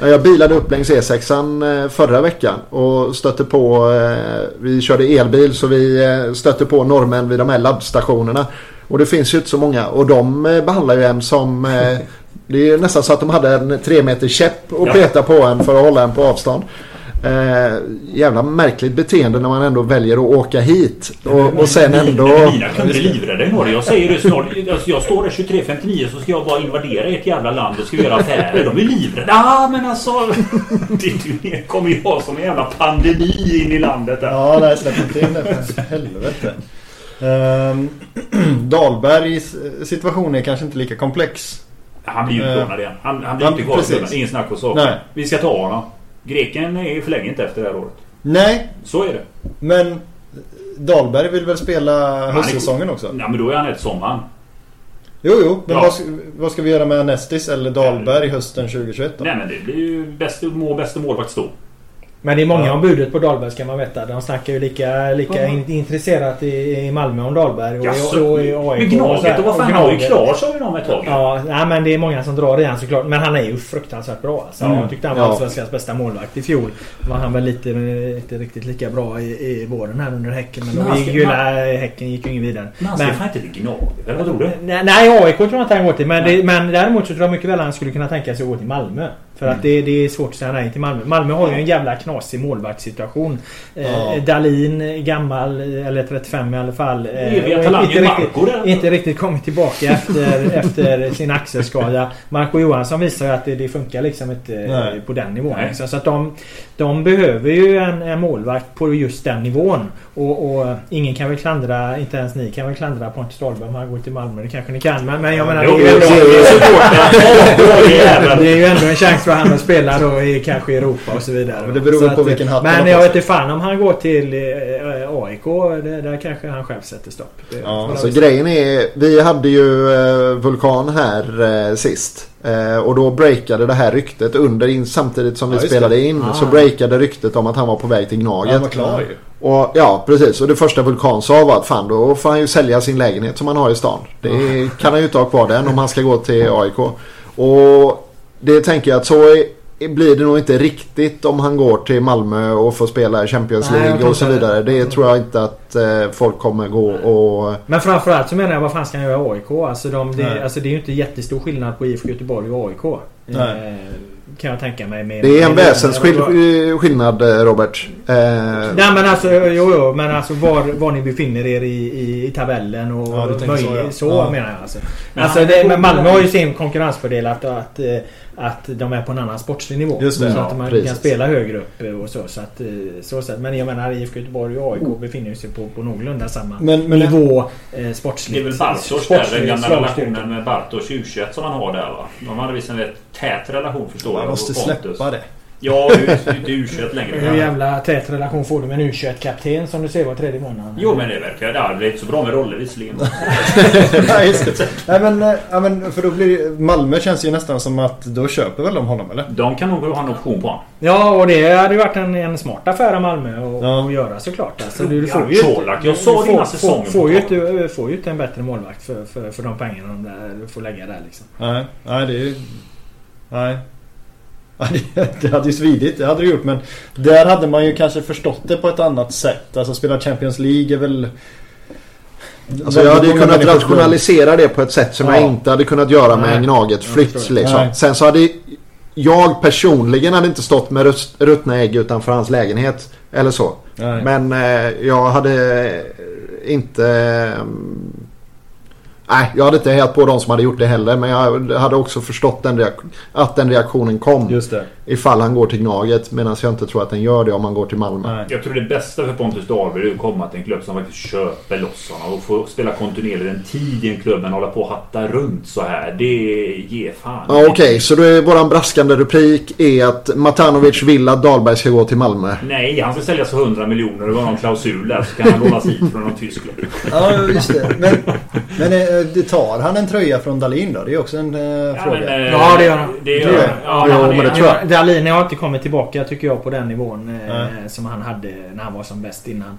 Ja, Jag bilade upp längs E6an eh, förra veckan och stötte på, eh, vi körde elbil så vi eh, stötte på norrmän vid de här laddstationerna. Och det finns ju inte så många och de eh, behandlar ju en som, det är ju nästan så att de hade en tre meter käpp och Ja. peta på en för att hålla en på avstånd. Eh, jävla märkligt beteende när man ändå väljer att åka hit och, och sen ändå... Mina kunder är livrädda i Norge. Jag säger det snart. Alltså, jag står där 23.59 så ska jag bara invadera ert jävla land och ska göra affärer. De är livrädda. Ja men alltså. [laughs] Det kommer ju ha som en jävla pandemi in i landet där. Ja, nej släpp inte in det för helvete. [clears throat] Um, Dahlbergs situation är kanske inte lika komplex. Han blir utlånad igen. Han, han blir Ja, inte kvar. Ingen snack och. Nej. Vi ska ta honom. Greken är förlänger inte efter det här året. Nej, Så är det. men Dahlberg vill väl spela höstsäsongen också? Ja men då är han ett sommaren. Jo, jo. Men Ja. vad, ska- vad ska vi göra med Anestis eller Dahlberg hösten 2021 då? Nej men det blir ju bästa, må, bästa målvakt stå. Men det är många Ja. om budet på Dahlberg ska man veta. De snackar ju lika, lika in, intresserat i, i Malmö om Dahlberg och, Jaså, och, och i AIK. Men. Gnaget, och vad fan Och har ju klar sa ju de ett tag. Ja, nej, men det är många som drar i han såklart. Men han är ju fruktansvärt bra. Alltså. Ja. Jag tyckte han var Ja. Allsvenskans bästa målvakt i fjol. Var han väl lite, inte riktigt lika bra i, i våren här under Häcken. Men Men då han gick ska- ju, han- nej, Häcken gick ju ingen vidare. Men han ska fan inte till Gnaget, eller vad tror du? Nej, nej, AIK tror jag inte han går till. Men, det, men däremot så tror jag mycket väl han skulle kunna tänka sig att gå till Malmö. För Mm. att det, det är svårt att säga nej till Malmö. Malmö har ju en jävla knasig målvaktssituation. Ja. Eh, Dalin, gammal, eller 35 i alla fall. Eh, inte riktigt, inte riktigt kommit tillbaka efter, [laughs] efter sin axelskada. Marco Johansson visar ju att det, det funkar liksom inte eh, Nej. på den nivån. Liksom. Så att de, de behöver ju en, en målvakt på just den nivån. Och, och ingen kan väl klandra, inte ens ni kan väl klandra Pontus Dahlberg om han går till Malmö. Det kanske ni kan. Men, men jag menar... Jo, det, är ju det ändå, det är ju ändå en chans för han att spela då i kanske i Europa och så vidare. men det beror på att, vilken hatt Men jag vet inte fan om han går till eh, AIK. Det, där kanske han själv sätter stopp. Det- Ja, Alltså grejen är, vi hade ju eh, Vulkan här eh, sist. Eh, och då breakade det här ryktet under in, samtidigt som Ja, vi just spelade det. in. Ah. Så breakade ryktet om att han var på väg till Gnaget. Han var klar ju. Och ja, precis. Och det första Vulkan sa var att fan då får han ju sälja sin lägenhet som han har i stan. Det kan han ju inte ha kvar den om han ska gå till AIK. Och det tänker jag att så är, blir det nog inte riktigt om han går till Malmö och får spela i Champions Nej, League tror och så det. vidare. Det tror jag inte att eh, folk kommer gå och... Men framförallt så menar jag vad fan ska han göra i AIK? Alltså, de, Nej. det, alltså det är ju inte jättestor skillnad på IFK Göteborg och AIK. Nej. Eh, kan jag tänka mig. Med, Det är en med- väsensskill- skillnad eh, Robert. Eh, Nej men alltså, jo, jo, men alltså var, var ni befinner er i, i, i tabellen och Ja, tänker så, ja. så Ja. menar jag alltså. Alltså det, men Malmö har ju sin konkurrensfördel att, att, eh, att de är på en annan sportslig nivå. Just det, så ja, att man precis. kan spela högre upp och så. så, att, eh, så sätt. Men jag menar IFK Göteborg och AIK befinner sig på, på någorlunda samma Men, men nivå eh, sportsligt. Det är väl Bartosz där, den gamla relationen med Bartosz U21 som han har där va? De hade visst en rätt tät relation förstår jag. man måste släppa det. Ja, det är inte U21 längre. Hur jävla tät relation får du med en U21-kapten som du ser var tredje månad? Jo men det verkar... Ja, det är inte så bra med roller visserligen. [laughs] Nej, just det. [laughs] Nej, men, eh, ja, men för då blir Malmö känns ju nästan som att då köper väl de honom eller? De kan nog ha en option på honom. Ja, och det hade ju varit en, en smart affär av Malmö att Ja. att göra såklart. Alltså, du, du får ju Colak. Jag sa du det får, innan säsongen Får, får, på ju tal. inte, får ju inte en bättre målvakt för, för, för de pengarna de där, du får lägga där liksom. Nej, nej det är ju... Nej. [laughs] Det- hade ju svidit, det hade det gjort men där hade man ju kanske förstått det på ett annat sätt. Alltså spela Champions League är väl... Alltså jag hade ju kunnat rationalisera det på ett sätt som Ja. jag inte hade kunnat göra med Nej. en Jag Gnaget-flytt. förstår. Liksom. Nej. Sen så hade jag personligen hade inte stått med rust- ruttna ägg utanför hans lägenhet. Eller så. Nej. Men eh, jag hade inte... Nej, jag hade inte hejat på de som hade gjort det heller. Men jag hade också förstått den att den reaktionen kom. Just det. Ifall han går till Gnaget. Medan jag inte tror att den gör det om han går till Malmö. Nej. Jag tror det bästa för Pontus Dahlberg är att komma till en klubb som faktiskt köper loss honom och få spela kontinuerligt en tid i en klubb men hålla på och hatta runt så här. Det ger fan. Ja, Okej, så då är våran braskande replik är att Matanovic vill att Dahlberg ska gå till Malmö. Nej, han ska säljas för 100 miljoner. Det var någon klausul där. Så kan han lånas hit från någon tysk klubb. Ja, just det. Men, men eh, det tar han en tröja från Dalin då? Det är också en eh, Ja, fråga. men, eh, Ja, det gör han. Det gör Det gör han. han. Ja, han men det tror jag. Dahlin har inte kommit tillbaka tycker jag på den nivån eh, Nej. som han hade när han var som bäst innan.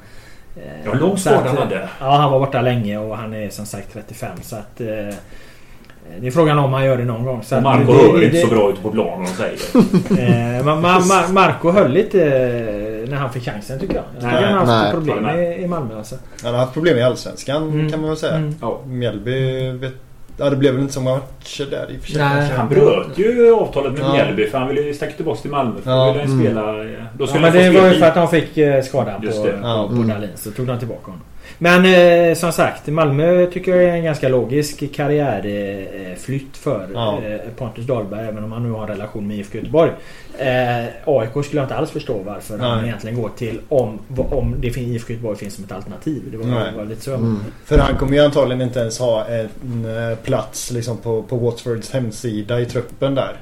Eh, Ja, lång så att, skada han eh, hade. Ja, han var borta länge och han är som sagt 35 så att... Eh, det är frågan om han gör det någon gång. Så Och Marco det- hör det- inte så bra ut på plan de säger. [laughs] Eh, Ma- Ma- Ma- Marco höll lite eh, när han fick chansen tycker jag. Jag tycker Nej. han har Nej. haft problem i, i Malmö alltså. Han har haft problem i Allsvenskan Mm. kan man väl säga. Mm. Ja. Mjällby vet... Ja, det blev väl inte så många matcher där i och för sig. Nej. Han bröt ju avtalet med Ja. Mjällby för han ville ju sticka tillbaka till Malmö. För Ja. ville han Mm. spela... Då Ja, skulle men han det var ju för att han fick eh, skadan på, på, Ja. på Mm. Dahlin. Så tog de tillbaka honom. Men eh, som sagt, Malmö tycker jag är en ganska logisk karriärflytt för Ja. eh, Pontus Dahlberg. Även om han nu har en relation med IFK Göteborg. Eh, AIK skulle jag inte alls förstå varför han Nej. egentligen går till om, om det fin- IFK Göteborg finns som ett alternativ. Det var, Nej. var lite så. Mm. För han kommer ju antagligen inte ens ha en eh, plats liksom på, på Watfords hemsida i truppen där.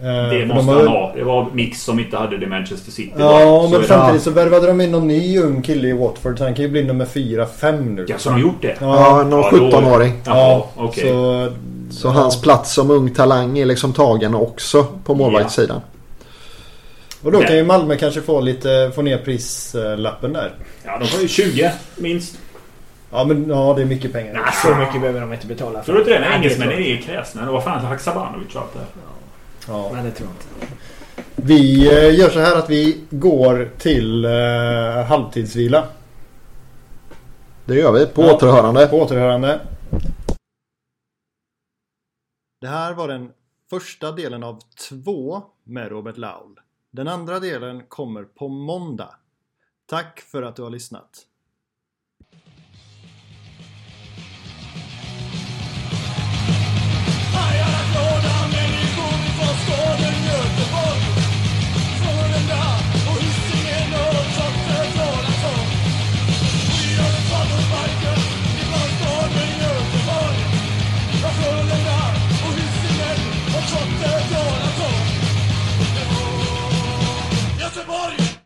Det för måste de har- han ha. Det var Mix som inte hade det Manchester City. Ja. Så men det. samtidigt så värvade de in någon ny ung kille i Watford så han kan ju bli nummer 4-5 nu. Ja, så de har gjort det? Ja, någon Ja, då- 17-åring. Jaha, okej. Så, Så hans plats som ung talang är liksom tagen också på målvaktssidan. och då kan ju Malmö kanske få lite, få ner prislappen där. Ja, de får ju 20 minst. Ja men ja, det är mycket pengar. Nej, så mycket behöver de inte betala för. Tror du inte det? Engelsmännen är kräsna. Det var fan Haksabanovic och allt det. Ja. Nej, det tror jag inte. Vi eh, gör så här att vi går till eh, halvtidsvila. Det gör vi. På Ja. återhörande. På återhörande. Det här var den första delen av två med Robert Laul. Den andra delen kommer på måndag. Tack för att du har lyssnat.